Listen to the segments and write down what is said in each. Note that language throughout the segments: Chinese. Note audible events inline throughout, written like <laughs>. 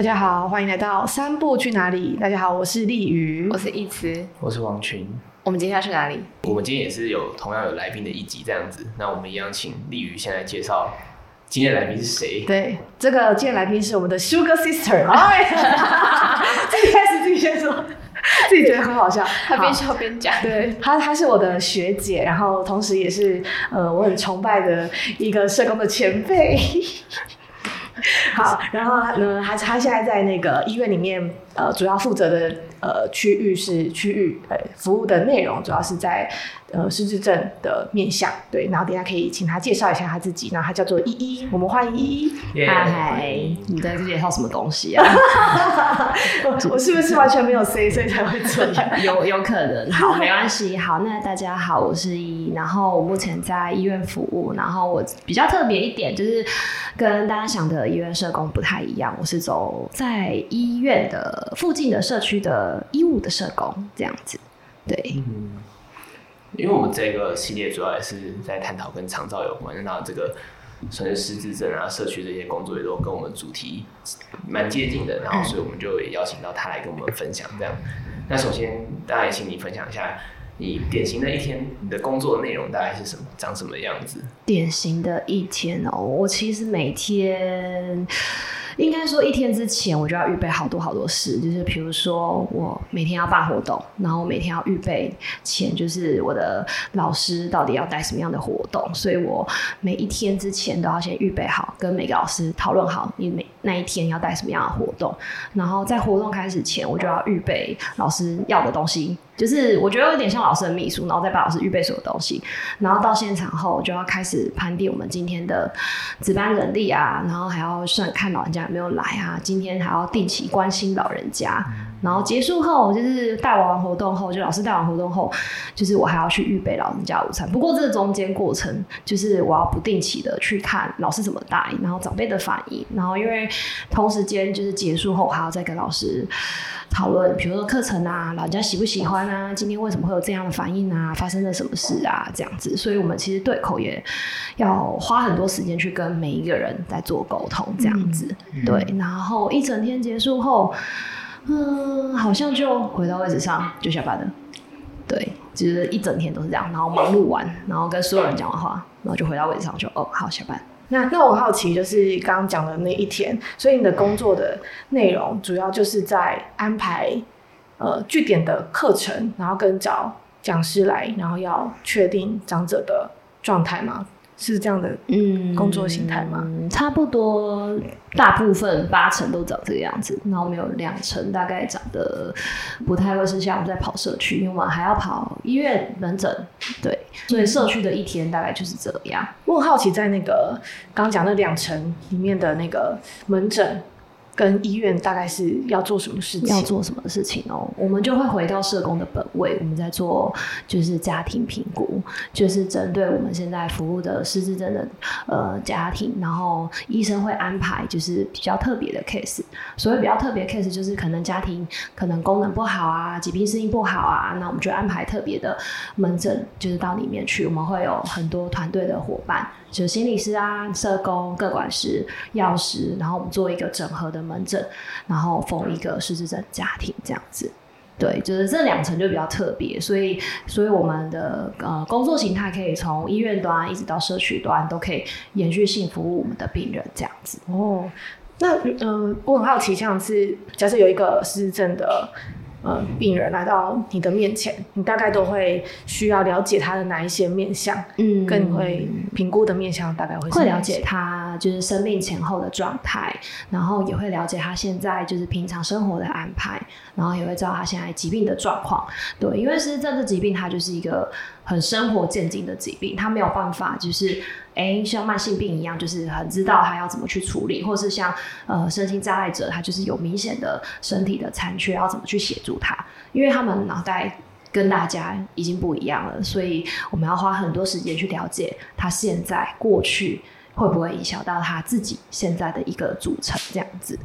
大家好，欢迎来到三步去哪里？大家好，我是丽瑜，我是易慈，我是王群。我们今天要去哪里？我们今天也是有同样有来宾的一集这样子。那我们一样请丽瑜先来介绍今天的来宾是谁？对，这个今天来宾是我们的 Sugar Sister。哎，<laughs> 自己开始自己先说，自己觉得很好笑，他边笑边讲。对，她她是我的学姐，然后同时也是呃我很崇拜的一个社工的前辈。好，然后呢，他他现在在那个医院里面，呃，主要负责的呃区域是区域，呃，服务的内容主要是在呃失智症的面向，对，然后等一下可以请他介绍一下他自己，然后他叫做依依，我们欢迎依依。嗨、yeah，你在这介绍什么东西啊？<laughs> 我是不是完全没有 say，所以才会这样？<laughs> 有有可能，好，没关系。好，那大家好，我是依依，然后我目前在医院服务，然后我比较特别一点就是。跟大家想的医院社工不太一样，我是走在医院的附近的社区的医务的社工这样子，对。嗯，因为我们这个系列主要也是在探讨跟长照有关，那这个算是失智症啊，社区这些工作也都跟我们主题蛮接近的，然后所以我们就也邀请到他来跟我们分享这样。那首先，大家也请你分享一下。你典型的一天，你的工作内容大概是什么？长什么样子？典型的一天哦，我其实每天。应该说，一天之前我就要预备好多好多事，就是比如说我每天要办活动，然后每天要预备钱，就是我的老师到底要带什么样的活动，所以我每一天之前都要先预备好，跟每个老师讨论好你每那一天要带什么样的活动，然后在活动开始前，我就要预备老师要的东西，就是我觉得有点像老师的秘书，然后再把老师预备所有东西，然后到现场后我就要开始盘点我们今天的值班人力啊，然后还要算看老人家有。没有来啊！今天还要定期关心老人家，然后结束后就是带完活动后，就老师带完活动后，就是我还要去预备老人家午餐。不过这个中间过程，就是我要不定期的去看老师怎么带，然后长辈的反应，然后因为同时间就是结束后还要再跟老师讨论，比如说课程啊，老人家喜不喜欢啊？今天为什么会有这样的反应啊？发生了什么事啊？这样子，所以我们其实对口也要花很多时间去跟每一个人在做沟通，这样子。对，然后一整天结束后，嗯，好像就回到位置上就下班了。对，就是一整天都是这样，然后忙碌完，然后跟所有人讲完话，然后就回到位置上就哦，好，下班。那那我好奇，就是刚刚讲的那一天，所以你的工作的内容主要就是在安排呃据点的课程，然后跟找讲师来，然后要确定长者的状态吗？是这样的，嗯，工作形态吗？嗯，差不多，大部分八成都长这个样子，然后没有两成大概长得不太会是像我们在跑社区，因为我们还要跑医院门诊，对，所以社区的一天大概就是这样。我很好奇，在那个刚刚讲那两成里面的那个门诊。跟医院大概是要做什么事情？要做什么事情哦？我们就会回到社工的本位，我们在做就是家庭评估，就是针对我们现在服务的失智症的呃家庭，然后医生会安排就是比较特别的 case。所谓比较特别 case，就是可能家庭可能功能不好啊，疾病适应不好啊，那我们就安排特别的门诊，就是到里面去。我们会有很多团队的伙伴。就是心理师啊、社工、个管师、药师，然后我们做一个整合的门诊，然后逢一个失智症家庭这样子。对，就是这两层就比较特别，所以，所以我们的呃工作形态可以从医院端一直到社区端都可以延续性服务我们的病人这样子。哦，那嗯、呃，我很好奇，像是假设有一个失智症的。呃，病人来到你的面前，你大概都会需要了解他的哪一些面相？嗯，跟你会评估的面相大概会是会了解他就是生病前后的状态，然后也会了解他现在就是平常生活的安排，然后也会知道他现在疾病的状况。对，因为是这治疾病它就是一个很生活渐进的疾病，他没有办法就是。哎，像慢性病一样，就是很知道他要怎么去处理，或是像呃身心障碍者，他就是有明显的身体的残缺，要怎么去协助他？因为他们脑袋跟大家已经不一样了，所以我们要花很多时间去了解他现在、过去会不会影响到他自己现在的一个组成，这样子。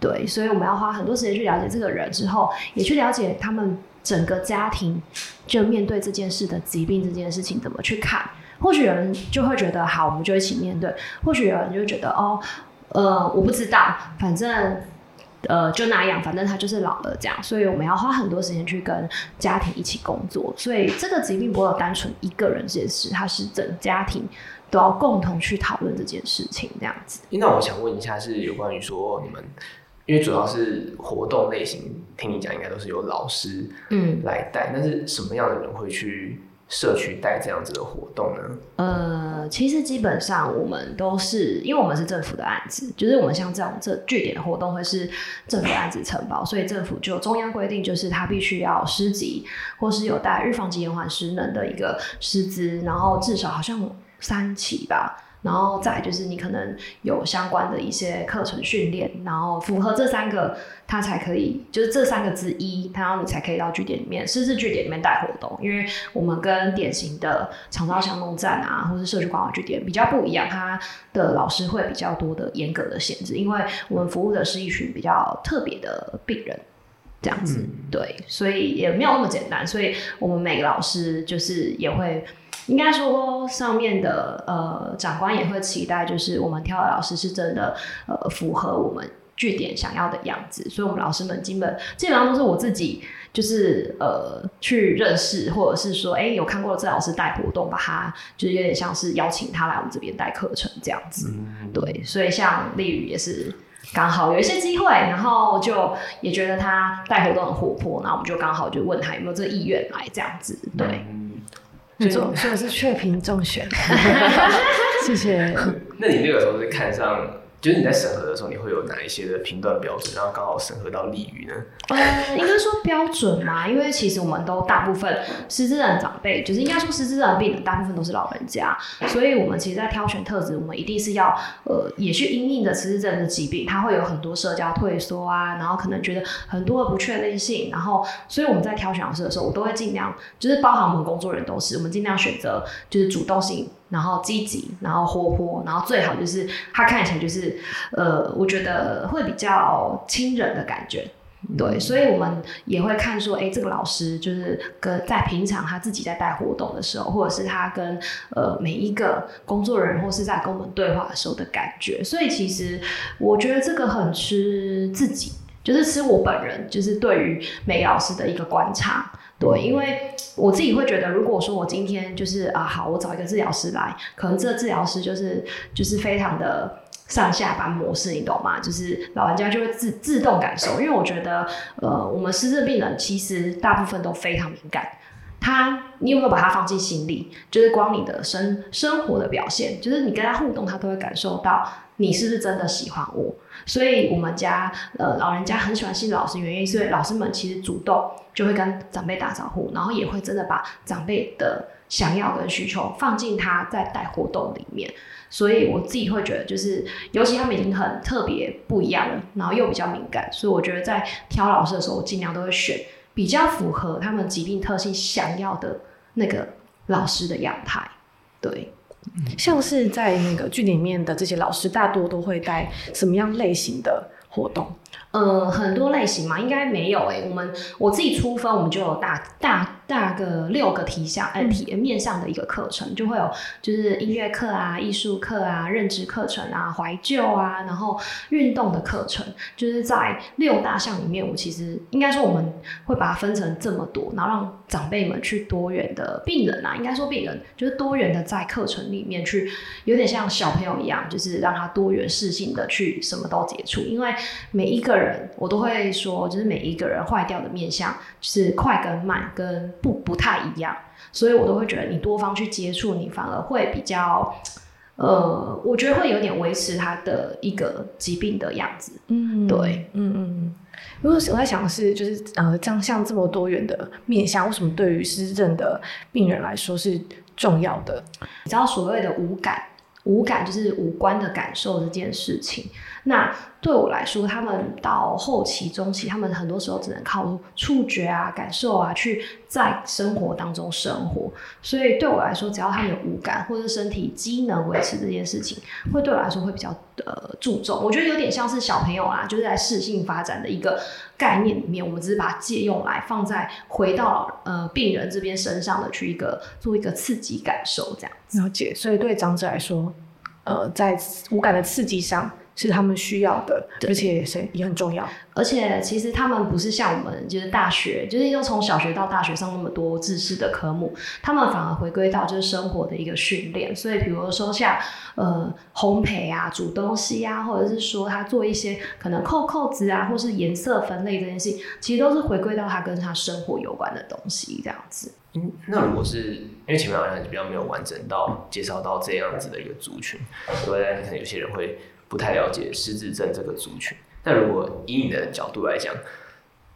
对，所以我们要花很多时间去了解这个人之后，也去了解他们整个家庭就面对这件事的疾病这件事情怎么去看。或许有人就会觉得好，我们就一起面对；或许有人就觉得哦，呃，我不知道，反正呃，就那样，反正他就是老了这样，所以我们要花很多时间去跟家庭一起工作。所以这个疾病不会有单纯一个人这件事，它是整家庭都要共同去讨论这件事情这样子。那我想问一下，是有关于说你们，因为主要是活动类型，听你讲应该都是由老师嗯来带，但是什么样的人会去？社区带这样子的活动呢？呃，其实基本上我们都是，因为我们是政府的案子，就是我们像这种这据点的活动会是政府案子承包，所以政府就中央规定，就是他必须要师级，或是有带预防及延缓失能的一个师资，然后至少好像三期吧。然后再就是你可能有相关的一些课程训练，然后符合这三个，他才可以，就是这三个之一，然后你才可以到据点里面，师资据点里面带活动。因为我们跟典型的长照相弄站啊，或是社区关怀据点比较不一样，他的老师会比较多的严格的限制，因为我们服务的是一群比较特别的病人，这样子，嗯、对，所以也没有那么简单，所以我们每个老师就是也会。应该说，上面的呃长官也会期待，就是我们挑的老师是真的呃符合我们据点想要的样子，所以我们老师们基本基本上都是我自己就是呃去认识，或者是说哎、欸、有看过这老师带活动，把他就是有点像是邀请他来我们这边带课程这样子，嗯、对，所以像丽宇也是刚好有一些机会，然后就也觉得他带活动很活泼，然后我们就刚好就问他有没有这个意愿来这样子，对。嗯没错，所以是雀屏中选，<laughs> 谢谢。那你那个时候是看上？就是你在审核的时候，你会有哪一些的评断标准，然后刚好审核到利于呢？呃，应该说标准嘛，因为其实我们都大部分失智症长辈，就是应该说失智症病人大部分都是老人家，所以我们其实，在挑选特质，我们一定是要呃，也去因应的失智症的疾病，它会有很多社交退缩啊，然后可能觉得很多的不确定性，然后所以我们在挑选老师的时候，我都会尽量，就是包含我们工作人员都是，我们尽量选择就是主动性。然后积极，然后活泼，然后最好就是他看起来就是，呃，我觉得会比较亲人的感觉，对，所以我们也会看说，哎，这个老师就是跟在平常他自己在带活动的时候，或者是他跟呃每一个工作人员或是在跟我们对话的时候的感觉，所以其实我觉得这个很吃自己，就是吃我本人，就是对于每个老师的一个观察。对，因为我自己会觉得，如果说我今天就是啊，好，我找一个治疗师来，可能这个治疗师就是就是非常的上下班模式，你懂吗？就是老人家就会自自动感受，因为我觉得，呃，我们失智病人其实大部分都非常敏感，他你有没有把他放进心里？就是光你的生生活的表现，就是你跟他互动，他都会感受到你是不是真的喜欢我。所以我们家呃老人家很喜欢新老师，原因是因为老师们其实主动就会跟长辈打招呼，然后也会真的把长辈的想要跟需求放进他在带活动里面。所以我自己会觉得，就是尤其他们已经很特别不一样了，然后又比较敏感，所以我觉得在挑老师的时候，我尽量都会选比较符合他们疾病特性想要的那个老师的样态，对。像是在那个剧里面的这些老师，大多都会带什么样类型的活动？呃，很多类型嘛，应该没有诶、欸。我们我自己出分，我们就有大大大个六个题项，呃，体验面向的一个课程，就会有就是音乐课啊、艺术课啊、认知课程啊、怀旧啊，然后运动的课程，就是在六大项里面，我其实应该说我们会把它分成这么多，然后让长辈们去多元的病人啊，应该说病人就是多元的在课程里面去，有点像小朋友一样，就是让他多元适性的去什么都接触，因为每一个人我都会说，就是每一个人坏掉的面相，就是快跟慢跟。不不太一样，所以我都会觉得你多方去接触，你反而会比较，<tsk> 呃，我觉得会有点维持他的一个疾病的样子。嗯，对，嗯嗯。如果我在想的是，就是呃，这样像这么多元的面相，为什么对于失智症的病人来说是重要的？你知道所谓的无感，无感就是五官的感受这件事情。那对我来说，他们到后期、中期，他们很多时候只能靠触觉啊、感受啊，去在生活当中生活。所以对我来说，只要他们有五感或者身体机能维持这件事情，会对我来说会比较呃注重。我觉得有点像是小朋友啊，就是在适性发展的一个概念里面，我们只是把借用来放在回到呃病人这边身上的去一个做一个刺激感受这样子。了解。所以对长者来说，呃，在五感的刺激上。是他们需要的，而且也是也很重要。而且其实他们不是像我们，就是大学，就是又从小学到大学上那么多知识的科目，他们反而回归到就是生活的一个训练。所以比如说像呃烘焙啊、煮东西啊，或者是说他做一些可能扣扣子啊，或是颜色分类这件事情，其实都是回归到他跟他生活有关的东西这样子。嗯，那如果是因为前面好像比较没有完整到介绍到这样子的一个族群，所以可能有些人会不太了解失智症这个族群。但如果以你的角度来讲，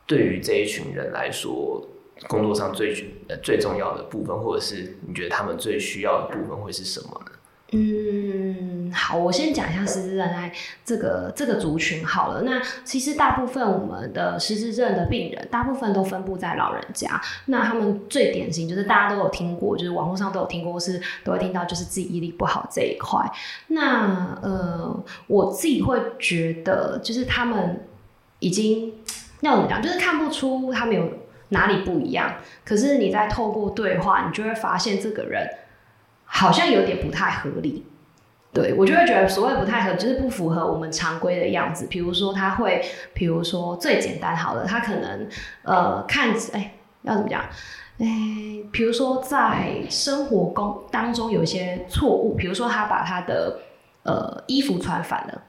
对于这一群人来说，工作上最呃最重要的部分，或者是你觉得他们最需要的部分会是什么呢？嗯，好，我先讲一下失智症来这个这个族群好了。那其实大部分我们的失智症的病人，大部分都分布在老人家。那他们最典型就是大家都有听过，就是网络上都有听过，是都会听到就是记忆力不好这一块。那呃，我自己会觉得，就是他们已经要怎么讲，就是看不出他们有哪里不一样。可是你在透过对话，你就会发现这个人。好像有点不太合理，对，我就会觉得所谓不太合，就是不符合我们常规的样子。比如说他会，比如说最简单好了，他可能呃看哎、要怎么讲哎，比如说在生活工当中有一些错误，比如说他把他的呃衣服穿反了，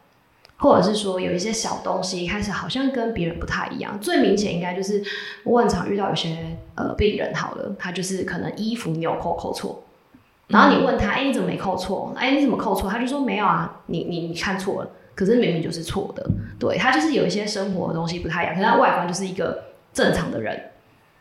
或者是说有一些小东西一开始好像跟别人不太一样。最明显应该就是我很常遇到有些呃病人好了，他就是可能衣服纽扣扣错。然后你问他，哎、欸，你怎么没扣错？哎、欸，你怎么扣错？他就说没有啊，你你你看错了。可是明明就是错的。对，他就是有一些生活的东西不太一样，可是他外观就是一个正常的人。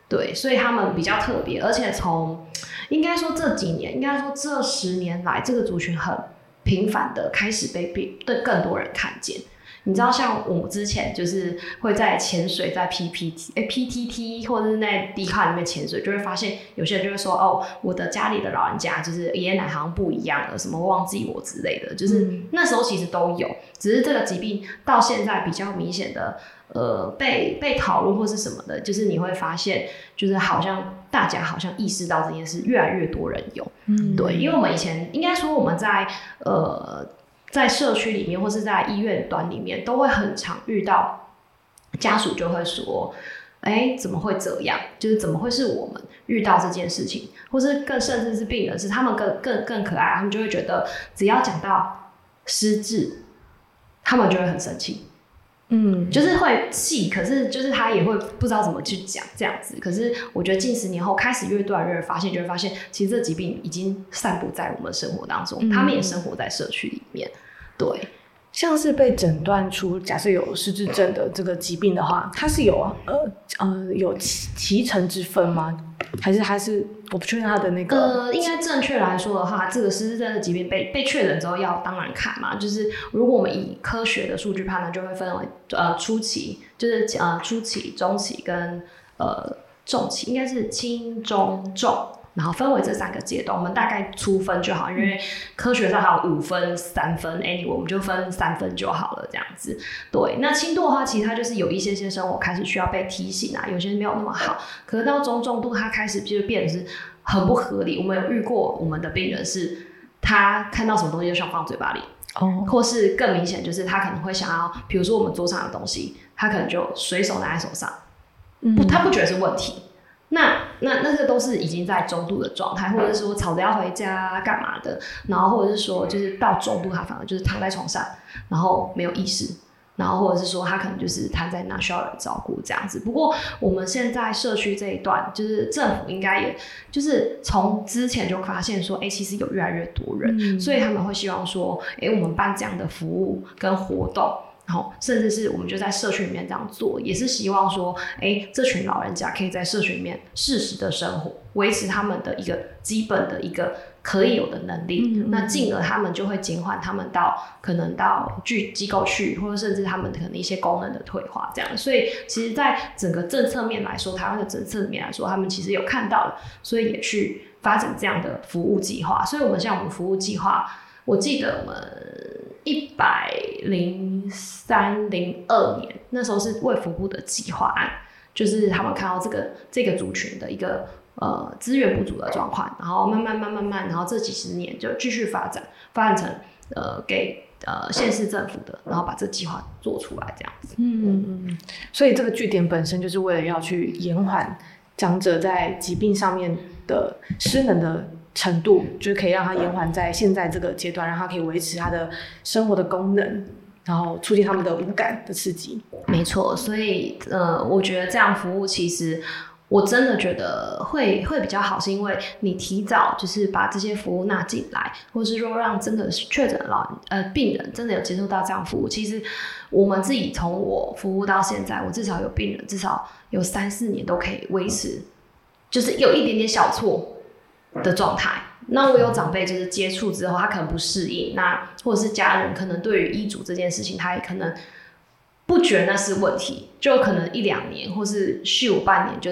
对，所以他们比较特别，而且从应该说这几年，应该说这十年来，这个族群很频繁的开始被被对更多人看见。你知道，像我之前就是会在潜水，在 PPT 哎 PTT 或者是在 D 卡里面潜水，就会发现有些人就会说哦，我的家里的老人家就是爷爷奶奶好像不一样了，什么忘记我之类的，就是那时候其实都有，只是这个疾病到现在比较明显的呃被被讨论或是什么的，就是你会发现，就是好像大家好像意识到这件事，越来越多人有，嗯，对，因为我们以前应该说我们在呃。在社区里面，或是在医院端里面，都会很常遇到家属就会说：“哎，怎么会这样？就是怎么会是我们遇到这件事情？或是更甚至是病人，是他们更更更可爱，他们就会觉得只要讲到失智，他们就会很生气。嗯，就是会气，可是就是他也会不知道怎么去讲这样子。可是我觉得近十年后开始越多人越发现，就会发现其实这疾病已经散布在我们生活当中，嗯、他们也生活在社区里面。”对，像是被诊断出假设有失智症的这个疾病的话，它是有呃呃有期期程之分吗？还是还是我不确定它的那个？呃，应该正确来说的话，这个失智症的疾病被被确诊之后要当然看嘛，就是如果我们以科学的数据判断，就会分为呃初期，就是呃初期、中期跟呃重期，应该是轻、中、重。然后分为这三个阶段，我们大概粗分就好，因为科学上还有五分、三分，anyway 我们就分三分就好了，这样子。对，那轻度的话，其实它就是有一些些生活开始需要被提醒啊，有些没有那么好。可是到中重度，它开始就变得是很不合理。我们有遇过我们的病人是，他看到什么东西就想放嘴巴里，哦，或是更明显就是他可能会想要，比如说我们桌上的东西，他可能就随手拿在手上，不，他不觉得是问题。那那那个都是已经在中度的状态，或者是说吵着要回家干嘛的，然后或者是说就是到中度，他反而就是躺在床上，然后没有意识，然后或者是说他可能就是瘫在那需要人照顾这样子。不过我们现在社区这一段，就是政府应该也就是从之前就发现说，哎、欸，其实有越来越多人，嗯、所以他们会希望说，哎、欸，我们办这样的服务跟活动。然后，甚至是我们就在社群里面这样做，也是希望说，哎，这群老人家可以在社群里面适时的生活，维持他们的一个基本的一个可以有的能力。嗯、那进而他们就会减缓他们到可能到去机构去，或者甚至他们可能一些功能的退化这样。所以，其实，在整个政策面来说，台湾的政策面来说，他们其实有看到了，所以也去发展这样的服务计划。所以我们像我们服务计划，我记得我们。一百零三零二年，那时候是卫福部的计划案，就是他们看到这个这个族群的一个呃资源不足的状况，然后慢慢慢慢慢，然后这几十年就继续发展，发展成呃给呃县市政府的，然后把这计划做出来这样子。嗯嗯，所以这个据点本身就是为了要去延缓长者在疾病上面的失能的程度，就是可以让他延缓在现在这个阶段，让他可以维持他的生活的功能，然后促进他们的五感的刺激。没错，所以呃，我觉得这样服务其实。我真的觉得会会比较好，是因为你提早就是把这些服务纳进来，或是说让真的确诊老呃病人真的有接受到这样服务。其实我们自己从我服务到现在，我至少有病人至少有三四年都可以维持，就是有一点点小错的状态。那我有长辈就是接触之后，他可能不适应，那或者是家人可能对于医嘱这件事情，他也可能。不觉得那是问题，就可能一两年，或是续五半年，就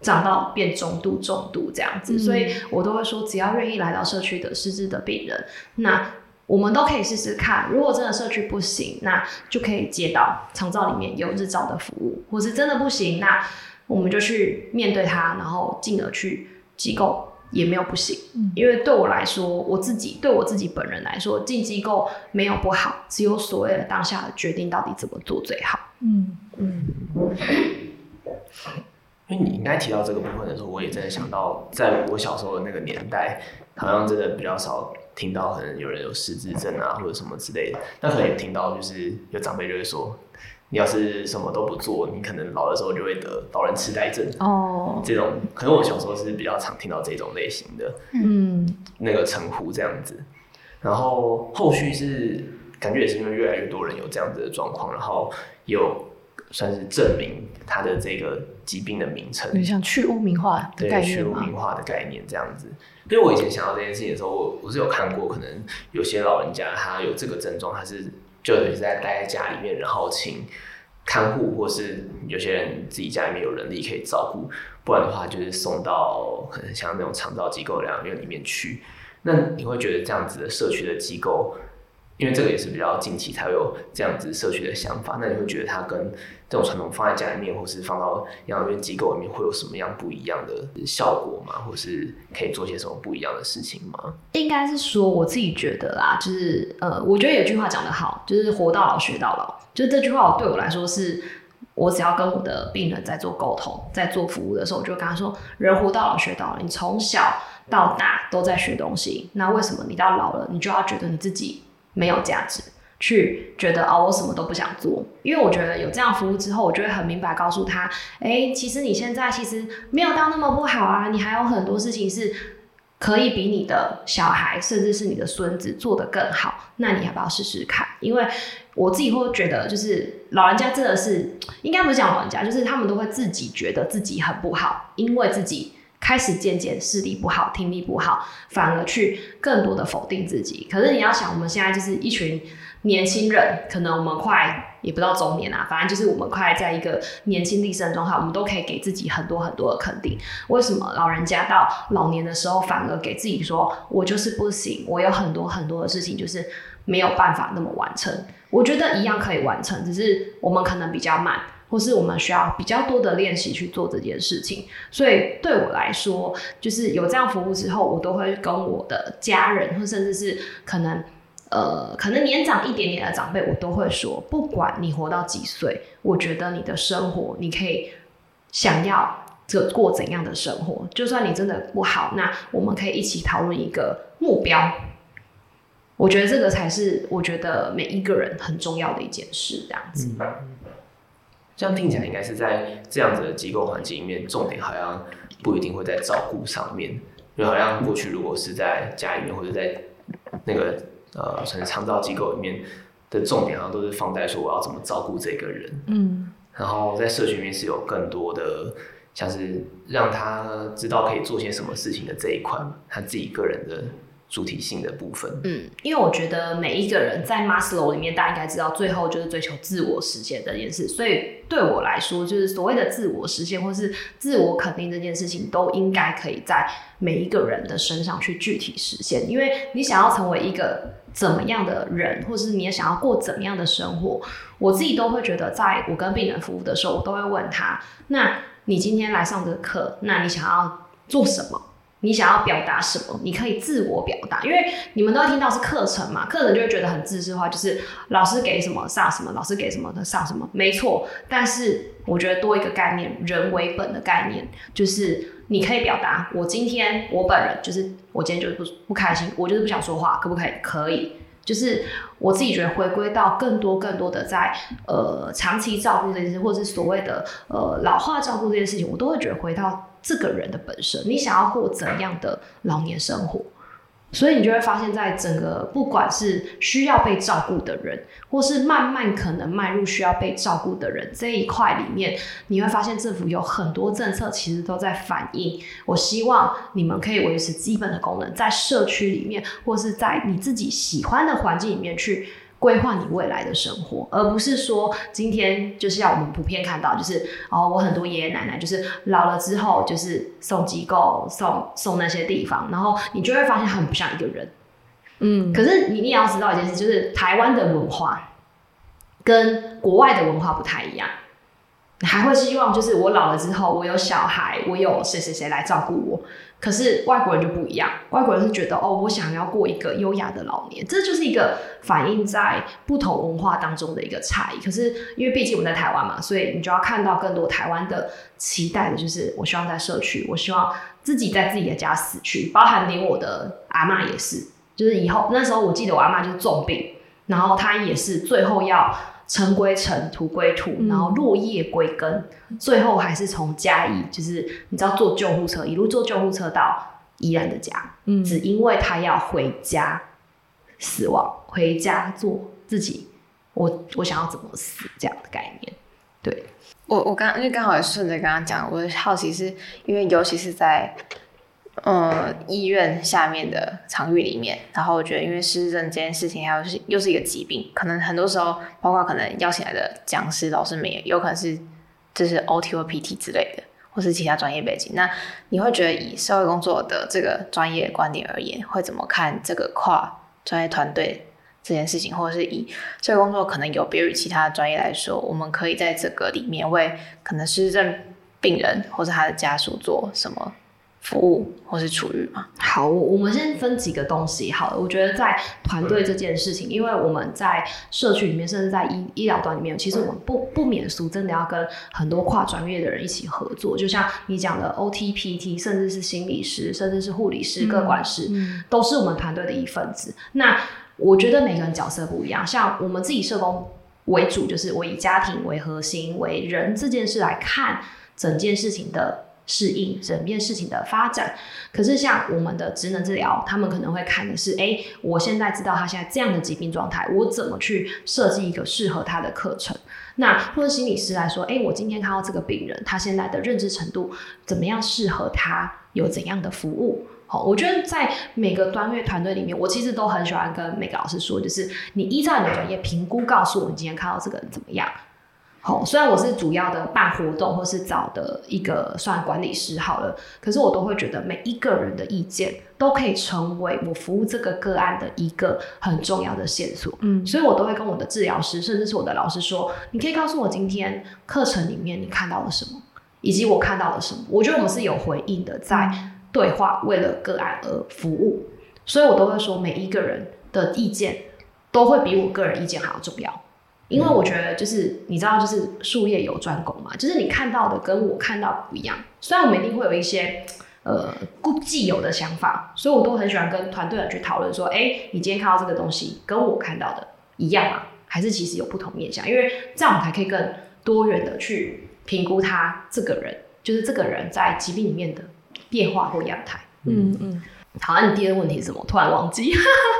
长到变中度、重度这样子。嗯、所以我都会说，只要愿意来到社区的失智的病人，那我们都可以试试看。如果真的社区不行，那就可以接到长照里面有日照的服务，或是真的不行，那我们就去面对它，然后进而去机构。也没有不行，因为对我来说，我自己对我自己本人来说，进机构没有不好，只有所谓的当下的决定到底怎么做最好。嗯嗯。因为你应该提到这个部分的时候，我也真的想到，在我小时候的那个年代，好像真的比较少听到可能有人有失智症啊，或者什么之类的。但可能也听到，就是有长辈就会说。你要是什么都不做，你可能老的时候就会得老人痴呆症。哦，这种可能我小时候是比较常听到这种类型的，嗯，那个称呼这样子。然后后续是感觉也是因为越来越多人有这样子的状况，然后有算是证明他的这个疾病的名称，就像去污名化的概念，去污名化的概念这样子。因为我以前想到这件事情的时候，我我是有看过，可能有些老人家他有这个症状，他是。就等于在待在家里面，然后请看护，或是有些人自己家里面有人力可以照顾，不然的话就是送到可能像那种长照机构疗养院里面去。那你会觉得这样子的社区的机构？因为这个也是比较近期才有这样子社区的想法，那你会觉得它跟这种传统放在家里面，或是放到养老院机构里面，会有什么样不一样的效果吗？或是可以做些什么不一样的事情吗？应该是说，我自己觉得啦，就是呃，我觉得有句话讲得好，就是活到老学到老。就这句话，对我来说是，我只要跟我的病人在做沟通，在做服务的时候，我就跟他说，人活到老学到老，你从小到大都在学东西，那为什么你到老了，你就要觉得你自己？没有价值，去觉得哦，我什么都不想做，因为我觉得有这样服务之后，我就会很明白告诉他，哎，其实你现在其实没有到那么不好啊，你还有很多事情是可以比你的小孩，甚至是你的孙子做得更好，那你要不要试试看？因为我自己会觉得，就是老人家真的是，应该不是讲老人家，就是他们都会自己觉得自己很不好，因为自己。开始渐渐视力不好，听力不好，反而去更多的否定自己。可是你要想，我们现在就是一群年轻人，可能我们快也不到中年啊，反正就是我们快在一个年轻力盛状态，我们都可以给自己很多很多的肯定。为什么老人家到老年的时候，反而给自己说我就是不行，我有很多很多的事情就是没有办法那么完成？我觉得一样可以完成，只是我们可能比较慢。或是我们需要比较多的练习去做这件事情，所以对我来说，就是有这样服务之后，我都会跟我的家人，或甚至是可能呃可能年长一点点的长辈，我都会说，不管你活到几岁，我觉得你的生活你可以想要这过怎样的生活，就算你真的不好，那我们可以一起讨论一个目标。我觉得这个才是我觉得每一个人很重要的一件事，这样子。这样听起来应该是在这样子的机构环境里面，重点好像不一定会在照顾上面，因为好像过去如果是在家里面或者在那个呃，甚至长照机构里面的重点，好像都是放在说我要怎么照顾这个人，嗯，然后在社区里面是有更多的像是让他知道可以做些什么事情的这一块，他自己个人的。主体性的部分，嗯，因为我觉得每一个人在 Maslow 里面，大家应该知道，最后就是追求自我实现这件事。所以对我来说，就是所谓的自我实现或是自我肯定这件事情，都应该可以在每一个人的身上去具体实现。因为你想要成为一个怎么样的人，或是你也想要过怎么样的生活，我自己都会觉得，在我跟病人服务的时候，我都会问他：那你今天来上这个课，那你想要做什么？你想要表达什么？你可以自我表达，因为你们都会听到是课程嘛，课程就会觉得很自私化，就是老师给什么上什么，老师给什么的上什么，没错。但是我觉得多一个概念，人为本的概念，就是你可以表达，我今天我本人就是我今天就是不不开心，我就是不想说话，可不可以？可以。就是我自己觉得回归到更多更多的在呃长期照顾这件事，或者是所谓的呃老化照顾这件事情，我都会觉得回到这个人的本身，你想要过怎样的老年生活？所以你就会发现，在整个不管是需要被照顾的人，或是慢慢可能迈入需要被照顾的人这一块里面，你会发现政府有很多政策其实都在反映。我希望你们可以维持基本的功能，在社区里面，或是在你自己喜欢的环境里面去。规划你未来的生活，而不是说今天就是要我们普遍看到，就是哦，我很多爷爷奶奶就是老了之后就是送机构、送送那些地方，然后你就会发现很不像一个人。嗯，可是你你也要知道一件事，就是台湾的文化跟国外的文化不太一样。还会希望就是我老了之后，我有小孩，我有谁谁谁来照顾我。可是外国人就不一样，外国人是觉得哦，我想要过一个优雅的老年，这就是一个反映在不同文化当中的一个差异。可是因为毕竟我们在台湾嘛，所以你就要看到更多台湾的期待的，就是我希望在社区，我希望自己在自己的家死去，包含连我的阿嬷也是，就是以后那时候我记得我阿嬷就是重病，然后她也是最后要。尘归尘，土归土，然后落叶归根，嗯、最后还是从嘉义，就是你知道坐救护车，一路坐救护车到宜兰的家，嗯，只因为他要回家死亡，回家做自己，我我想要怎么死这样的概念，对，我我刚因为刚好也顺着刚刚讲，我的好奇是因为尤其是在。呃，医院下面的场域里面，然后我觉得，因为失智症这件事情，还有是又是一个疾病，可能很多时候，包括可能邀请来的讲师、老师们，也有可能是就是 OT 或 PT 之类的，或是其他专业背景。那你会觉得，以社会工作的这个专业观点而言，会怎么看这个跨专业团队这件事情，或者是以社会工作可能有别于其他专业来说，我们可以在这个里面为可能失智症病人或者他的家属做什么？服务或是处遇吗？好，我们先分几个东西好了。我觉得在团队这件事情，因为我们在社区里面，甚至在医医疗端里面，其实我们不不免俗，真的要跟很多跨专业的人一起合作。就像你讲的 OT、PT，甚至是心理师，甚至是护理师、各管师，嗯、都是我们团队的一份子。那我觉得每个人角色不一样，像我们自己社工为主，就是我以家庭为核心，为人这件事来看整件事情的。适应整件事情的发展，可是像我们的职能治疗，他们可能会看的是：哎，我现在知道他现在这样的疾病状态，我怎么去设计一个适合他的课程？那或者心理师来说，哎，我今天看到这个病人，他现在的认知程度怎么样适合他有怎样的服务？好，我觉得在每个专业团队里面，我其实都很喜欢跟每个老师说，就是你依照你的专业评估，告诉我你今天看到这个人怎么样。好，虽然我是主要的办活动或是找的一个算管理师好了，可是我都会觉得每一个人的意见都可以成为我服务这个个案的一个很重要的线索。嗯，所以我都会跟我的治疗师，甚至是我的老师说，你可以告诉我今天课程里面你看到了什么，以及我看到了什么。我觉得我们是有回应的，在对话为了个案而服务，所以我都会说每一个人的意见都会比我个人意见还要重要。因为我觉得，就是你知道，就是术业有专攻嘛，就是你看到的跟我看到不一样。虽然我们一定会有一些呃固既有的想法，所以我都很喜欢跟团队人去讨论说，哎，你今天看到这个东西跟我看到的一样吗？还是其实有不同面向？因为这样我们才可以更多元的去评估他这个人，就是这个人在疾病里面的变化或样态。嗯嗯。好，那你第二个问题是什么？突然忘记，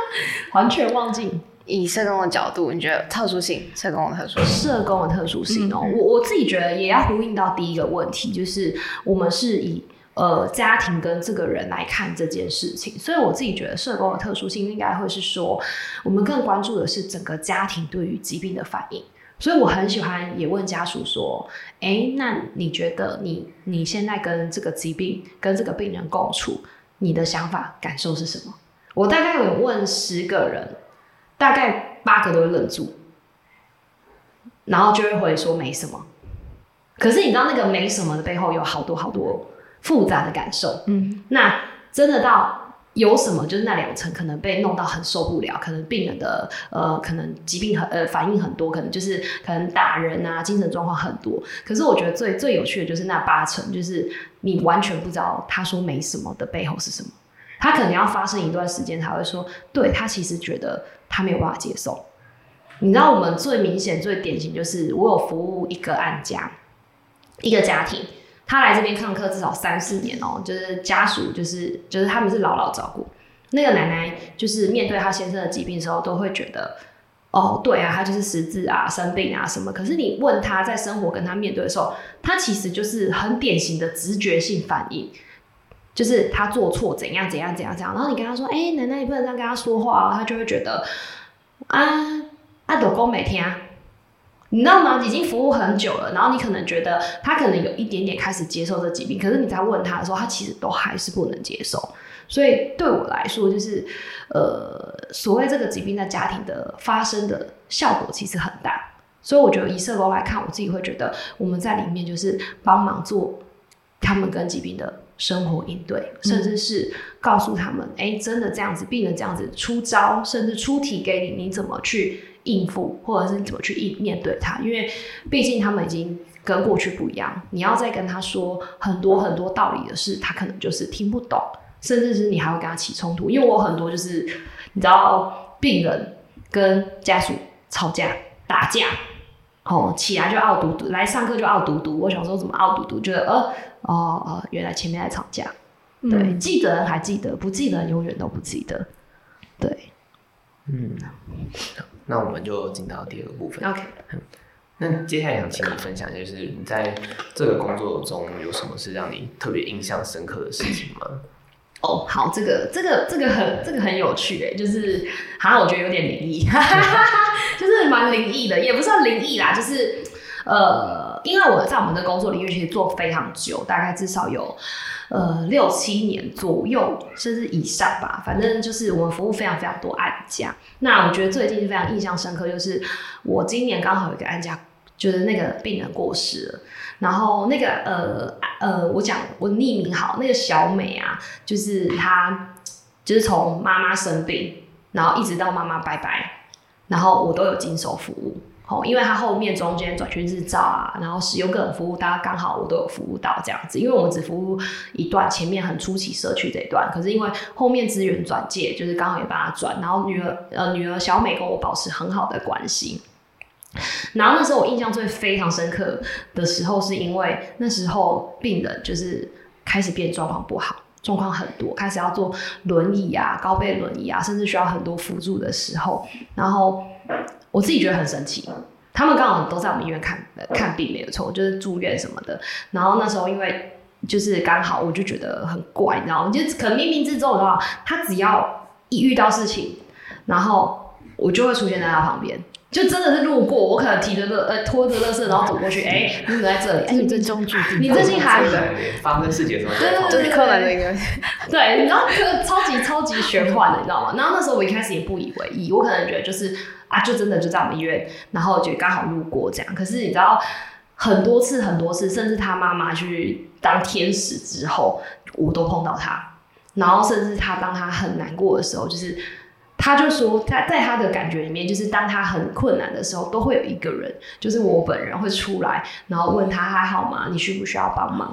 <laughs> 完全忘记。以社工的角度，你觉得特殊性？社工的特殊性？社工的特殊性哦，嗯、我我自己觉得也要呼应到第一个问题，就是我们是以呃家庭跟这个人来看这件事情，所以我自己觉得社工的特殊性应该会是说，我们更关注的是整个家庭对于疾病的反应。所以我很喜欢也问家属说，哎、欸，那你觉得你你现在跟这个疾病跟这个病人共处，你的想法感受是什么？我大概有问十个人。大概八个都会愣住，然后就会回说没什么。可是你知道那个没什么的背后有好多好多复杂的感受。嗯，那真的到。有什么就是那两层可能被弄到很受不了，可能病人的呃可能疾病很呃反应很多，可能就是可能打人啊，精神状况很多。可是我觉得最最有趣的就是那八层，就是你完全不知道他说没什么的背后是什么。他可能要发生一段时间才会说，对，他其实觉得他没有办法接受。你知道我们最明显最典型就是我有服务一个案家，一个家庭。他来这边看课至少三四年哦、就是家属就是就是他们是牢牢照顾那个奶奶，就是面对他先生的疾病的时候，都会觉得哦，对啊，他就是失智啊、生病啊什么。可是你问他在生活跟他面对的时候，他其实就是很典型的直觉性反应，就是他做错怎样怎样怎样怎样。然后你跟他说，哎、奶奶你不能这样跟他说话，他就会觉得啊啊，都讲没听。你知道吗？已经服务很久了，然后你可能觉得他可能有一点点开始接受这疾病，可是你在问他的时候，他其实都还是不能接受。所以对我来说，就是呃，所谓这个疾病在家庭的发生的效果其实很大。所以我觉得以社工来看，我自己会觉得我们在里面就是帮忙做他们跟疾病的生活应对，甚至是告诉他们，哎、嗯，真的这样子，病人这样子出招，甚至出题给你，你怎么去应付，或者是你怎么去应面对他？因为毕竟他们已经跟过去不一样，你要再跟他说很多很多道理的事，他可能就是听不懂，甚至是你还会跟他起冲突。因为我很多就是你知道，病人跟家属吵架打架，哦，起来就傲嘟嘟，来上课就傲嘟嘟。我想说怎么傲嘟嘟，觉得呃哦哦，原来前面在吵架。对，嗯、记得人还记得，不记得永远都不记得。对，嗯。那我们就进到第二个部分。OK，那接下来想请你分享，就是你在这个工作中有什么是让你特别印象深刻的事情吗？哦，好，这个这个这个很这个很有趣哎，就是好像我觉得有点灵异，<laughs> 就是蛮灵异的，也不算灵异啦，就是呃，因为我在我们的工作领域其实做非常久，大概至少有。呃，六七年左右，甚至以上吧。反正就是我们服务非常非常多案家。那我觉得最近非常印象深刻，就是我今年刚好有一个案家，就是那个病人过世了。然后那个呃呃，我讲我匿名好，那个小美啊，就是她，就是从妈妈生病，然后一直到妈妈拜拜，然后我都有经手服务哦。因为他后面中间转去日照啊，然后使用个人服务，大家刚好我都有服务到这样子。因为我们只服务一段前面很初期社区这一段，可是因为后面资源转介，就是刚好也帮他转。然后女儿呃女儿小美跟我保持很好的关系。然后那时候我印象最非常深刻的时候，是因为那时候病人就是开始变状况不好，状况很多，开始要坐轮椅啊、高背轮椅啊，甚至需要很多辅助的时候，然后。我自己觉得很神奇，他们刚好都在我们医院看看病，没有错，就是住院什么的。然后那时候因为就是刚好，我就觉得很怪，你知道吗？就可能冥冥之中的话，他只要一遇到事情，然后我就会出现在他旁边。就真的是路过，我可能提着乐呃拖着乐色，然后走过去，哎、欸，你怎么在这里？哎、欸，你最终注定，你最近还发生事情什么？对对对对，柯南那个，对，然后这个超级超级玄幻的，你知道吗？然后那时候我一开始也不以为意，我可能觉得就是啊，就真的就在我们医院，然后就刚好路过这样。可是你知道，很多次很多次，甚至他妈妈去当天使之后，我都碰到他，然后甚至他当他很难过的时候，就是。他就说，在在他的感觉里面，就是当他很困难的时候，都会有一个人，就是我本人会出来，然后问他还好吗？你需不需要帮忙？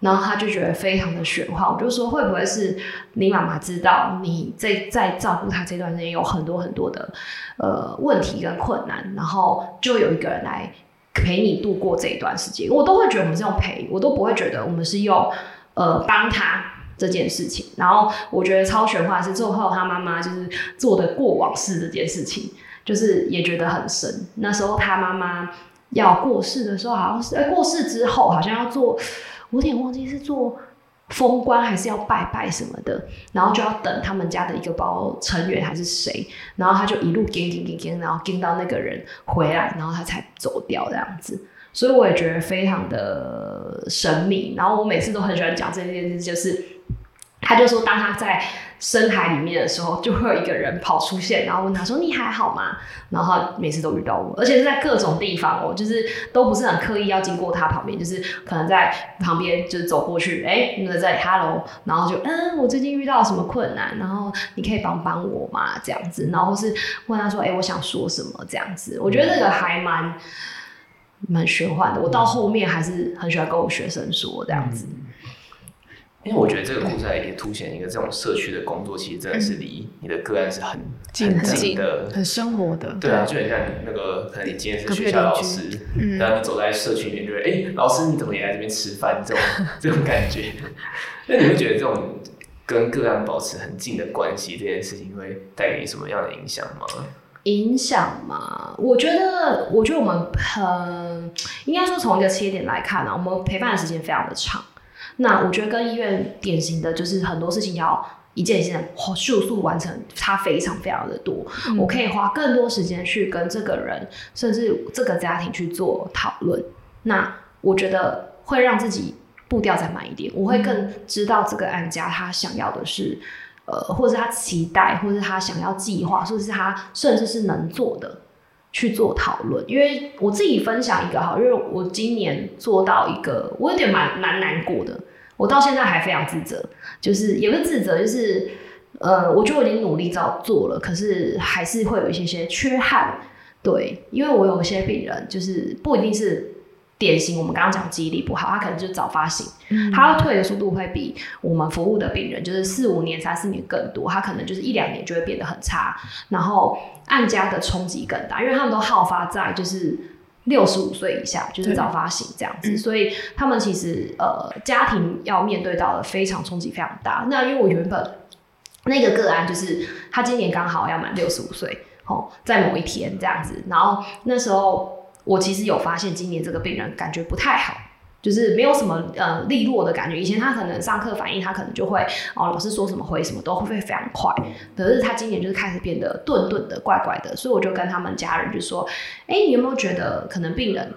然后他就觉得非常的玄幻。我就说，会不会是你妈妈知道你在在照顾他这段时间有很多很多的呃问题跟困难，然后就有一个人来陪你度过这一段时间？我都会觉得我们是用陪，我都不会觉得我们是用呃帮他。这件事情，然后我觉得超玄幻是最后他妈妈就是做的过往事这件事情，就是也觉得很神。那时候他妈妈要过世的时候，好像是、欸、过世之后好像要做，我有点忘记是做封棺还是要拜拜什么的，然后就要等他们家的一个包成员还是谁，然后他就一路跟跟跟跟，然后跟到那个人回来，然后他才走掉这样子。所以我也觉得非常的神秘。然后我每次都很喜欢讲这件事，就是。他就说，当他在深海里面的时候，就会有一个人跑出现，然后问他说：“你还好吗？”然后他每次都遇到我，而且是在各种地方哦，就是都不是很刻意要经过他旁边，就是可能在旁边就是走过去，哎，那个在 Hello，然后就嗯，我最近遇到什么困难，然后你可以帮帮我吗？这样子，然后是问他说：“哎，我想说什么？”这样子，我觉得这个还蛮蛮玄幻的。我到后面还是很喜欢跟我学生说这样子。因为我觉得这个故事也凸显一个这种社区的工作，其实真的是离你的个案是很近很近的，很生活的。对啊，就很像那个，可能你今天是学校老师，然后你走在社区里面，就会哎、欸，老师你怎么也来这边吃饭？这种 <laughs> 这种感觉。那你会觉得这种跟个案保持很近的关系，这件事情会带给你什么样的影响吗？影响嘛？我觉得，我觉得我们很应该说从一个切点来看呢、啊，我们陪伴的时间非常的长。那我觉得跟医院典型的就是很多事情要一件一件迅速完成，差非常非常的多。嗯、我可以花更多时间去跟这个人，甚至这个家庭去做讨论。那我觉得会让自己步调再慢一点。我会更知道这个案家他想要的是，呃，或者是他期待，或者是他想要计划，或者是他甚至是能做的。去做讨论，因为我自己分享一个哈，因为我今年做到一个，我有点蛮蛮难过的，我到现在还非常自责，就是也不是自责，就是呃，我觉得我已经努力照做了，可是还是会有一些些缺憾，对，因为我有一些病人，就是不一定是。典型，我们刚刚讲记忆力不好，他可能就是早发型，嗯、他要退的速度会比我们服务的病人就是四五年、三四年更多，他可能就是一两年就会变得很差，然后按家的冲击更大，因为他们都好发在就是六十五岁以下，就是早发型这样子，所以他们其实呃家庭要面对到的非常冲击非常大。那因为我原本那个个案就是他今年刚好要满六十五岁，哦，在某一天这样子，然后那时候。我其实有发现，今年这个病人感觉不太好，就是没有什么呃利落的感觉。以前他可能上课反应，他可能就会哦，老师说什么回什么都会非常快。可是他今年就是开始变得顿顿的、怪怪的，所以我就跟他们家人就说：“哎，你有没有觉得可能病人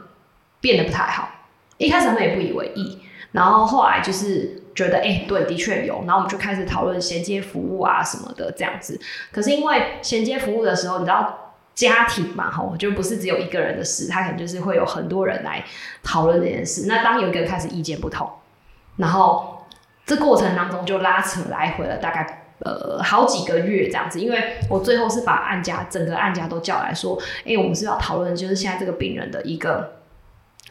变得不太好？”一开始他们也不以为意，然后后来就是觉得：“哎，对，的确有。”然后我们就开始讨论衔接服务啊什么的这样子。可是因为衔接服务的时候，你知道。家庭嘛，哈，就不是只有一个人的事，他可能就是会有很多人来讨论这件事。那当有一个人开始意见不同，然后这过程当中就拉扯来回了大概呃好几个月这样子。因为我最后是把案家整个案家都叫来说，哎、我们是要讨论就是现在这个病人的一个。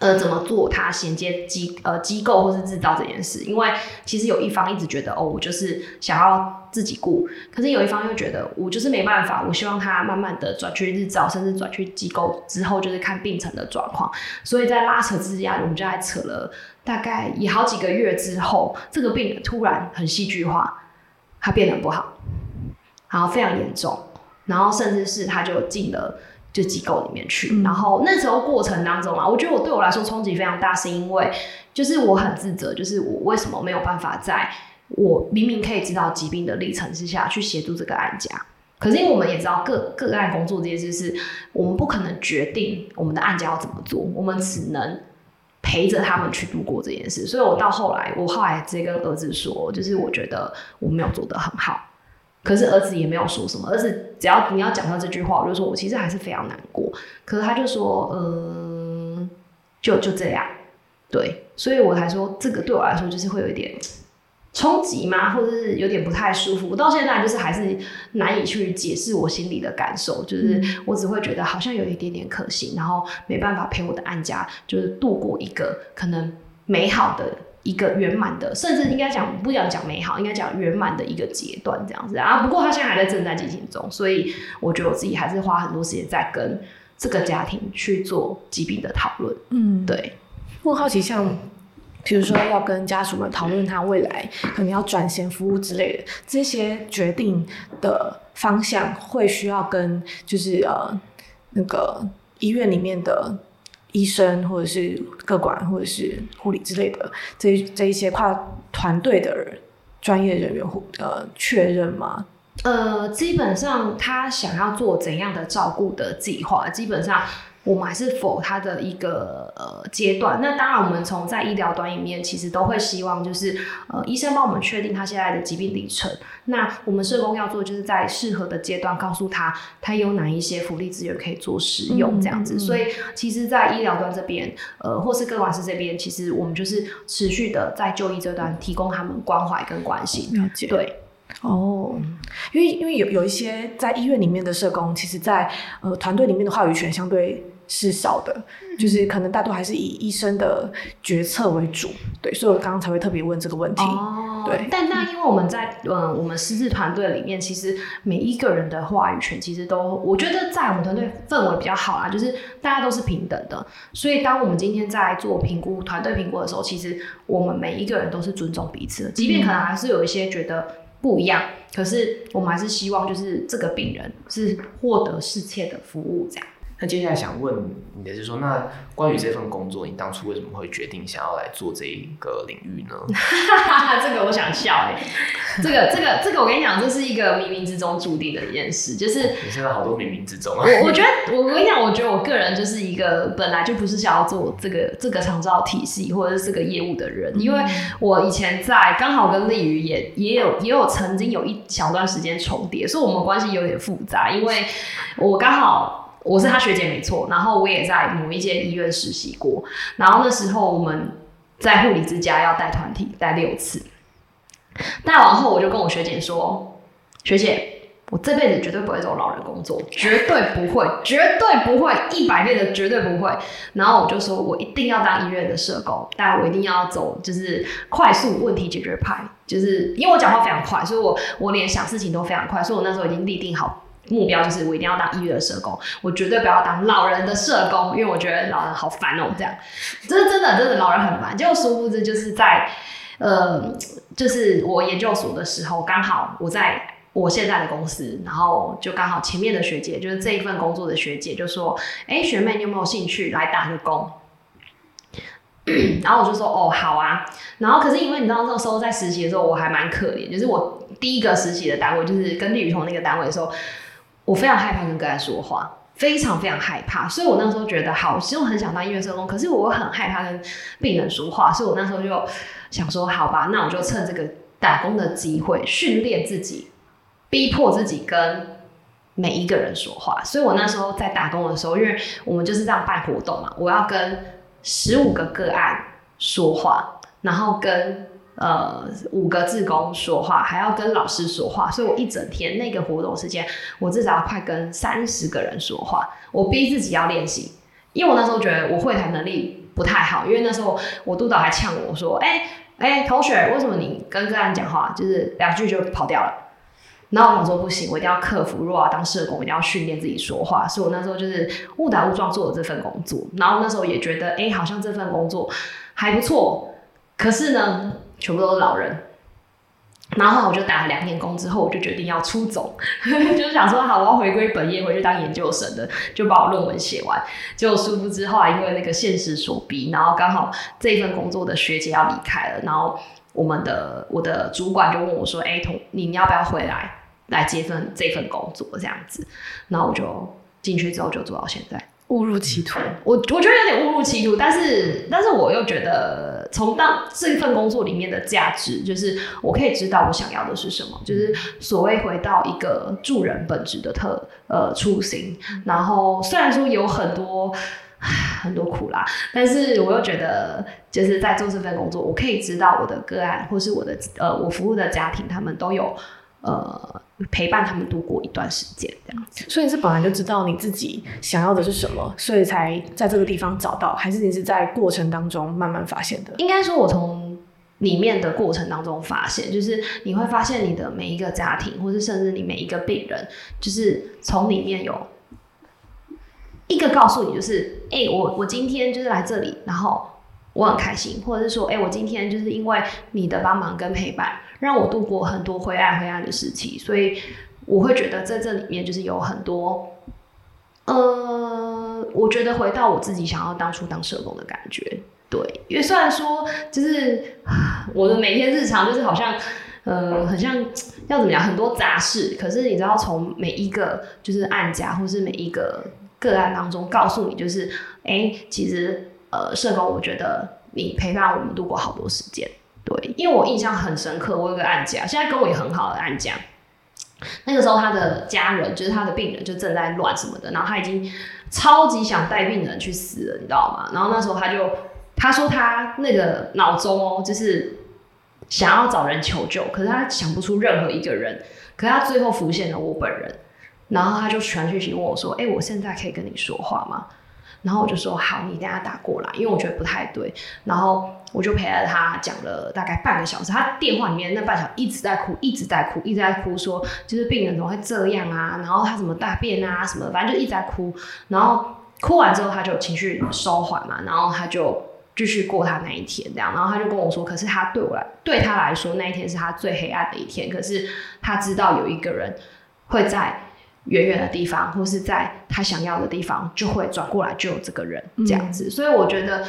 呃，怎么做他衔接机呃机构或是制造这件事？因为其实有一方一直觉得哦，我就是想要自己顾，可是有一方又觉得我就是没办法，我希望他慢慢的转去日照，甚至转去机构之后，就是看病程的状况。所以在拉扯之下，我们就还扯了大概也好几个月之后，这个病突然很戏剧化，他变得不好，然后非常严重，然后甚至是他就进了。就机构里面去，嗯、然后那时候过程当中啊，我觉得我对我来说冲击非常大，是因为就是我很自责，就是我为什么没有办法在我明明可以知道疾病的历程之下去协助这个案家，可是因为我们也知道个个案工作这件事是我们不可能决定我们的案家要怎么做，我们只能陪着他们去度过这件事。所以我到后来，我后来直接跟儿子说，就是我觉得我没有做得很好。可是儿子也没有说什么，儿子只要你要讲到这句话，我就说我其实还是非常难过。可是他就说，嗯、呃，就就这样，对，所以我才说这个对我来说就是会有一点冲击嘛，或者是有点不太舒服。我到现在就是还是难以去解释我心里的感受，就是我只会觉得好像有一点点可惜，然后没办法陪我的安家就是度过一个可能美好的。一个圆满的，甚至应该讲不讲讲美好，应该讲圆满的一个阶段这样子啊。不过他现在还在正在进行中，所以我觉得我自己还是花很多时间在跟这个家庭去做疾病的讨论。嗯，对。我好奇，像比如说要跟家属们讨论他未来可能要转衔服务之类的这些决定的方向，会需要跟就是呃那个医院里面的。医生或者是各管或者是护理之类的，这这一些跨团队的专业人员呃确认吗？呃，基本上他想要做怎样的照顾的计划，基本上我们还是否他的一个呃阶段。那当然，我们从在医疗端里面，其实都会希望就是呃医生帮我们确定他现在的疾病历程。那我们社工要做，就是在适合的阶段告诉他，他有哪一些福利资源可以做使用这样子。嗯嗯嗯，所以，其实，在医疗端这边，呃，或是各管师这边，其实我们就是持续的在就医这段提供他们关怀跟关心。了解。对。哦，因为因为有有一些在医院里面的社工，其实在呃团队里面的话语权相对是少的，嗯、就是可能大多还是以医生的决策为主，对，所以我刚刚才会特别问这个问题。哦，对。但那因为我们在嗯、呃、我们师资团队里面，其实每一个人的话语权其实都，我觉得在我们团队氛围比较好啦，就是大家都是平等的，所以当我们今天在做评估团队评估的时候，其实我们每一个人都是尊重彼此的，即便可能还是有一些觉得。不一样，可是我们还是希望就是这个病人是获得适切的服务，这样。那接下来想问你的是说，那关于这份工作，你当初为什么会决定想要来做这一个领域呢？<laughs> 这个我想笑哎、欸，这个这个这个我跟你讲，这是一个冥冥之中注定的一件事，就是你现在好多冥冥之中啊。我我觉得我跟你讲，我觉得我个人就是一个本来就不是想要做这个这个长照体系或者是这个业务的人，因为我以前在刚好跟丽宇也也有也有曾经有一小段时间重叠，所以我们关系有点复杂，因为我刚好。我是他学姐没错，然后我也在某一间医院实习过，然后那时候我们在护理之家要带团体带六次，带完后我就跟我学姐说，学姐，我这辈子绝对不会做老人工作，绝对不会，绝对不会，一百遍的绝对不会。然后我就说我一定要当医院的社工，但我一定要走就是快速问题解决派，就是因为我讲话非常快，所以我我连想事情都非常快，所以我那时候已经立定好。目标就是我一定要当医院的社工，我绝对不要当老人的社工，因为我觉得老人好烦哦、这样，这是真的，真的老人很烦。结果殊不知，就是在呃，就是我研究所的时候，刚好我在我现在的公司，然后就刚好前面的学姐，就是这一份工作的学姐，就说：“哎、学妹，你有没有兴趣来打个工？” <clears throat> 然后我就说：“哦，好啊。”然后可是因为你知道那时候在实习的时候，我还蛮可怜，就是我第一个实习的单位就是跟李雨桐那个单位的时候。我非常害怕跟个案说话，非常非常害怕，所以我那时候觉得好，其实我很想当音乐社工，可是我很害怕跟病人说话，所以我那时候就想说，好吧，那我就趁这个打工的机会训练自己，逼迫自己跟每一个人说话。所以我那时候在打工的时候，因为我们就是这样办活动嘛，我要跟十五个个案说话，然后跟。呃，五个志工说话，还要跟老师说话，所以我一整天那个活动时间，我至少要快跟三十个人说话。我逼自己要练习，因为我那时候觉得我会谈能力不太好，因为那时候我督导还呛我说：“哎、哎、同学，为什么你跟个案讲话就是两句就跑掉了？”然后我说不行，我一定要克服，如果要当社工，我一定要训练自己说话。所以我那时候就是误打误撞做了这份工作，然后那时候也觉得，哎、好像这份工作还不错。可是呢，全部都是老人，然后我就打了两年工之后，我就决定要出走，<laughs> 就是想说好，我要回归本业，回去当研究生的，就把我论文写完。结果殊不知后来因为那个现实所逼，然后刚好这一份工作的学姐要离开了，然后我们的我的主管就问我说：“哎，同你要不要回来来接份这份工作？”这样子，然后我就进去之后就做到现在。误入歧途，我我觉得有点误入歧途，但是但是我又觉得从当这一份工作里面的价值，就是我可以知道我想要的是什么，就是所谓回到一个助人本质的特呃初心。然后虽然说有很多很多苦啦，但是我又觉得就是在做这份工作，我可以知道我的个案或是我的呃我服务的家庭，他们都有。呃，陪伴他们度过一段时间，这样子。所以你是本来就知道你自己想要的是什么，所以才在这个地方找到，还是你是在过程当中慢慢发现的？应该说，我从里面的过程当中发现，就是你会发现你的每一个家庭，或是甚至你每一个病人，就是从里面有一个告诉你，就是哎、欸，我我今天就是来这里，然后我很开心，或者是说，哎、欸，我今天就是因为你的帮忙跟陪伴。让我度过很多灰暗灰暗的时期，所以我会觉得在这里面就是有很多，呃，我觉得回到我自己想要当初当社工的感觉。对，因为虽然说就是 <sighs> 我的每天日常就是好像，呃，很像要怎么讲，很多杂事，可是你知道从每一个就是案家或是每一个个案当中告诉你，就是哎、其实呃，社工，我觉得你陪伴我们度过好多时间。对，因为我印象很深刻，我有个案家，现在跟我也很好的案家，那个时候他的家人就是他的病人就正在乱什么的，然后他已经超级想带病人去死了，你知道吗？然后那时候他就他说他那个脑中哦，就是想要找人求救，可是他想不出任何一个人，可是他最后浮现了我本人，然后他就传讯息问我说：“哎，我现在可以跟你说话吗？”然后我就说：“好，你等下打过来，因为我觉得不太对。”然后。我就陪着他讲了大概半个小时，他电话里面那半小时一直在哭，一直在哭，一直在哭，说就是病人怎么会这样啊？然后他怎么大便啊什么，反正就一直在哭。然后哭完之后，他就情绪收缓嘛，然后他就继续过他那一天这样。然后他就跟我说，可是他对我来，对他来说那一天是他最黑暗的一天。可是他知道有一个人会在远远的地方，或是在他想要的地方，就会转过来救这个人这样子。嗯、所以我觉得。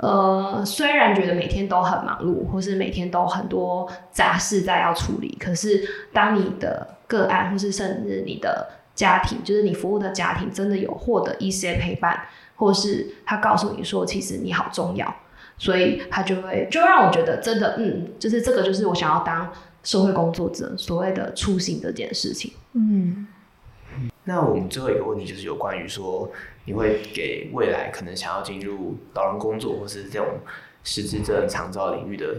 呃，虽然觉得每天都很忙碌，或是每天都很多杂事在要处理，可是当你的个案，或是甚至你的家庭，就是你服务的家庭，真的有获得一些陪伴，或是他告诉你说，其实你好重要，所以他就会就让我觉得真的，嗯，就是这个就是我想要当社会工作者所谓的初心这件事情，嗯。那我们最后一个问题就是有关于说，你会给未来可能想要进入老人工作或是这种失智症长照领域的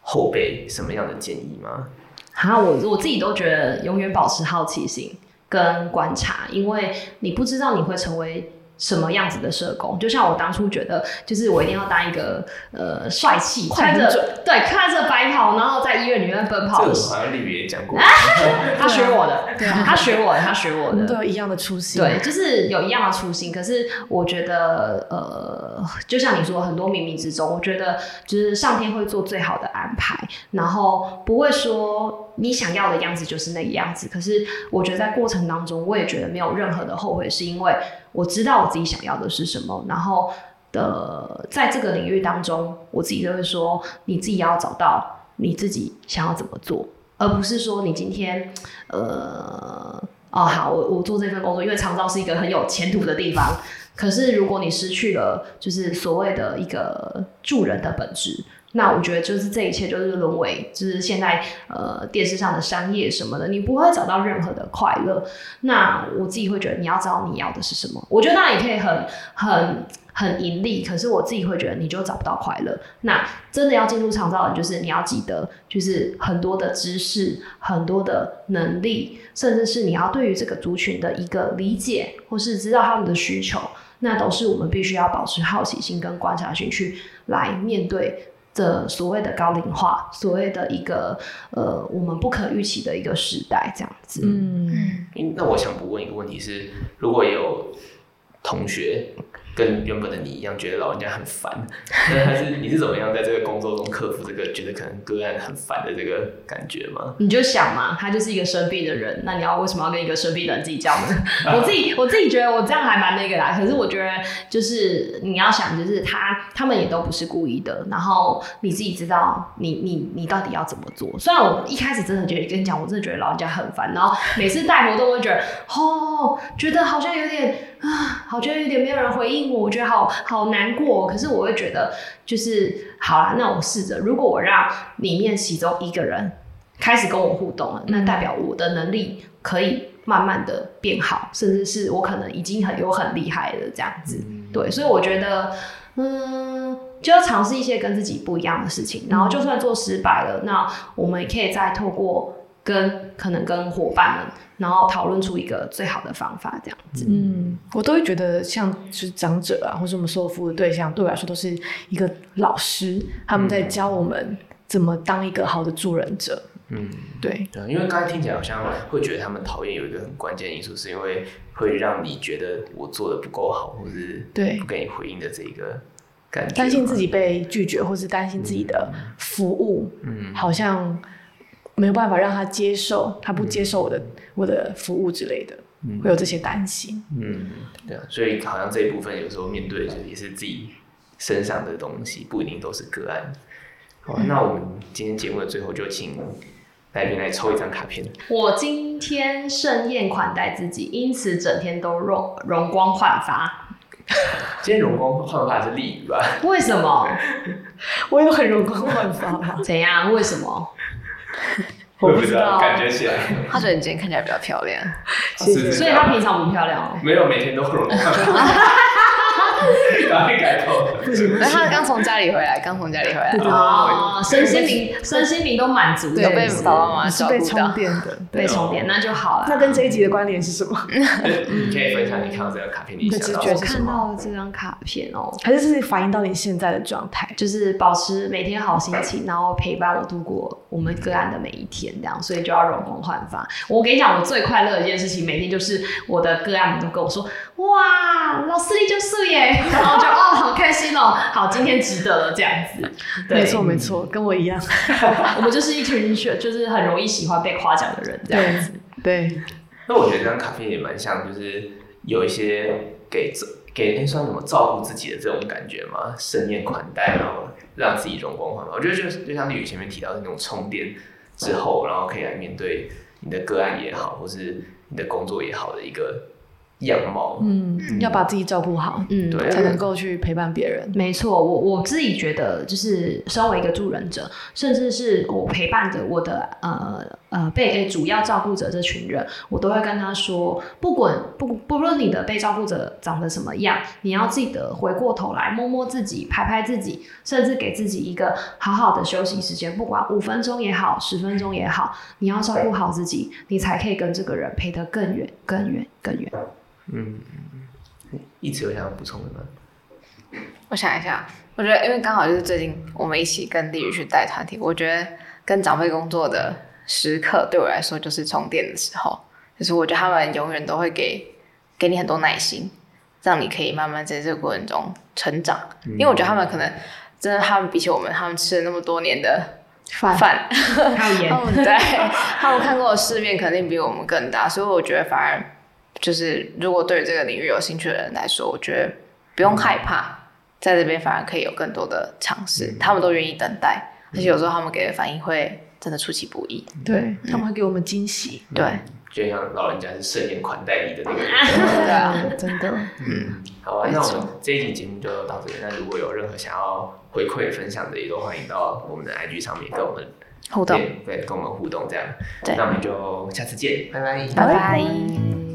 后辈什么样的建议吗？好，我我自己都觉得永远保持好奇心跟观察，因为你不知道你会成为。什么样子的社工？就像我当初觉得，就是我一定要当一个呃帅气，穿着对，穿着白袍，然后在医院里面奔跑。这个好像丽比也讲过，<laughs> <laughs> 他学我的，他学我的，他学我的，都有一样的初心。对，就是有一样的初心。可是我觉得，呃，就像你说，很多冥冥之中，我觉得就是上天会做最好的安排，然后不会说你想要的样子就是那个样子。可是我觉得在过程当中，我也觉得没有任何的后悔，是因为。我知道我自己想要的是什么，然后的在这个领域当中，我自己就会说，你自己要找到你自己想要怎么做，而不是说你今天，呃，哦，好，我我做这份工作，因为长照是一个很有前途的地方，可是如果你失去了，就是所谓的一个助人的本质。那我觉得就是这一切就是沦为，就是现在呃电视上的商业什么的，你不会找到任何的快乐。那我自己会觉得你要知道你要的是什么。我觉得当然也可以很很很盈利，可是我自己会觉得你就找不到快乐。那真的要进入长照的，就是你要记得，就是很多的知识、很多的能力，甚至是你要对于这个族群的一个理解，或是知道他们的需求，那都是我们必须要保持好奇心跟观察心去来面对。的所谓的高龄化，所谓的一个呃，我们不可预期的一个时代，这样子。嗯，那我想不问一个问题是，如果有同学。跟原本的你一样，觉得老人家很烦，那还是你是怎么样在这个工作中克服这个觉得可能个案很烦的这个感觉吗？你就想嘛，他就是一个生病的人，那你要为什么要跟一个生病的人计较呢？<laughs> 我自己我自己觉得我这样还蛮那个啦，可是我觉得就是你要想，就是他他们也都不是故意的，然后你自己知道你你你到底要怎么做。虽然我一开始真的觉得跟你讲，我真的觉得老人家很烦，然后每次带活动会觉得哦，觉得好像有点。啊，好像有点没有人回应我，我觉得好好难过。可是我会觉得，就是好啦，那我试着，如果我让里面其中一个人开始跟我互动了，那代表我的能力可以慢慢的变好，甚至是我可能已经很有很厉害了这样子。对，所以我觉得，嗯，就要尝试一些跟自己不一样的事情，然后就算做失败了，那我们也可以再透过跟可能跟伙伴们。然后讨论出一个最好的方法，这样子。嗯，我都会觉得像是长者啊，或者我们受服务的对象，对我来说都是一个老师，他们在教我们怎么当一个好的助人者。嗯，对。对，因为刚才听起来好像会觉得他们讨厌有一个很关键的因素，是因为会让你觉得我做的不够好，或是对不给你回应的这一个感觉，担心自己被拒绝，或是担心自己的服务，嗯，好像。没有办法让他接受，他不接受我的、嗯、我的服务之类的，嗯、会有这些担心。嗯，对啊，所以好像这一部分有时候面对的也是自己身上的东西，不一定都是个案。好，嗯、那我们今天节目的最后就请来宾来抽一张卡片。我今天盛宴款待自己，因此整天都容容光焕发。今天容光焕发是鲤鱼吧？为什么？<laughs> 我有很容光焕发。怎样？为什么？<laughs> 我不知道，感觉起来。他觉得你今天看起来比较漂亮，谢谢。所以他平常不漂亮哦。没有，每天都容光焕发。<laughs> <laughs> 赶快改头。那他刚从家里回来，刚从家里回来。哦，身心灵，身心灵都满足，有被爸爸妈妈照顾到。被充电的，被充电，那就好了。那跟这一集的关联是什么？<laughs> 你可以分享你看到这张卡片，你想到我看到这张卡片哦，还是是反映到你现在的状态，就是保持每天好心情，然后陪伴我度过我们个案的每一天，这样，所以就要容光焕发。我跟你讲，我最快乐的一件事情，每天就是我的个案们都跟我说：“哇，老师你就是耶！”然后就哦，好开心哦，好，今天值得了这样子。对没错没错，跟我一样，<laughs> 我们就是一群就是很容易喜欢被夸奖的人这样子。对。那我觉得这张卡片也蛮像，就是有一些给给那算什么照顾自己的这种感觉嘛，盛宴款待，然后让自己容光焕发。我觉得就就像丽宇前面提到的那种充电之后，然后可以来面对你的个案也好，或是你的工作也好的一个。样貌，嗯，要把自己照顾好，嗯，对，才能够去陪伴别人。没错，我我自己觉得，就是身为一个助人者，甚至是我陪伴着我的呃呃被主要照顾者这群人，我都会跟他说，不管不不论你的被照顾者长得什么样，你要记得回过头来摸摸自己，拍拍自己，甚至给自己一个好好的休息时间，不管五分钟也好，十分钟也好，你要照顾好自己，你才可以跟这个人陪得更远、更远、更远。嗯，一直有想要补充的吗？我想一下，我觉得因为刚好就是最近我们一起跟丽宇去带团体，我觉得跟长辈工作的时刻对我来说就是充电的时候，就是我觉得他们永远都会给给你很多耐心，让你可以慢慢在这个过程中成长。嗯、因为我觉得他们可能真的，他们比起我们，他们吃了那么多年的饭，<laughs> 饭还有盐，<laughs> 对，他们看过的世面肯定比我们更大，所以我觉得反而。就是如果对于这个领域有兴趣的人来说，我觉得不用害怕，嗯、在这边反而可以有更多的尝试。嗯、他们都愿意等待，嗯、而且有时候他们给的反应会真的出其不意。对，嗯、他们会给我们惊喜。对，就像老人家是盛宴款待你的那个人。<laughs> <laughs> 对啊，真的。嗯，好啊，那我们这一集节目就到这里。那如果有任何想要回馈分享的，也都欢迎到我们的 IG 上面跟我们互动，对，跟我们互动这样。对，那我们就下次见，拜拜，拜拜。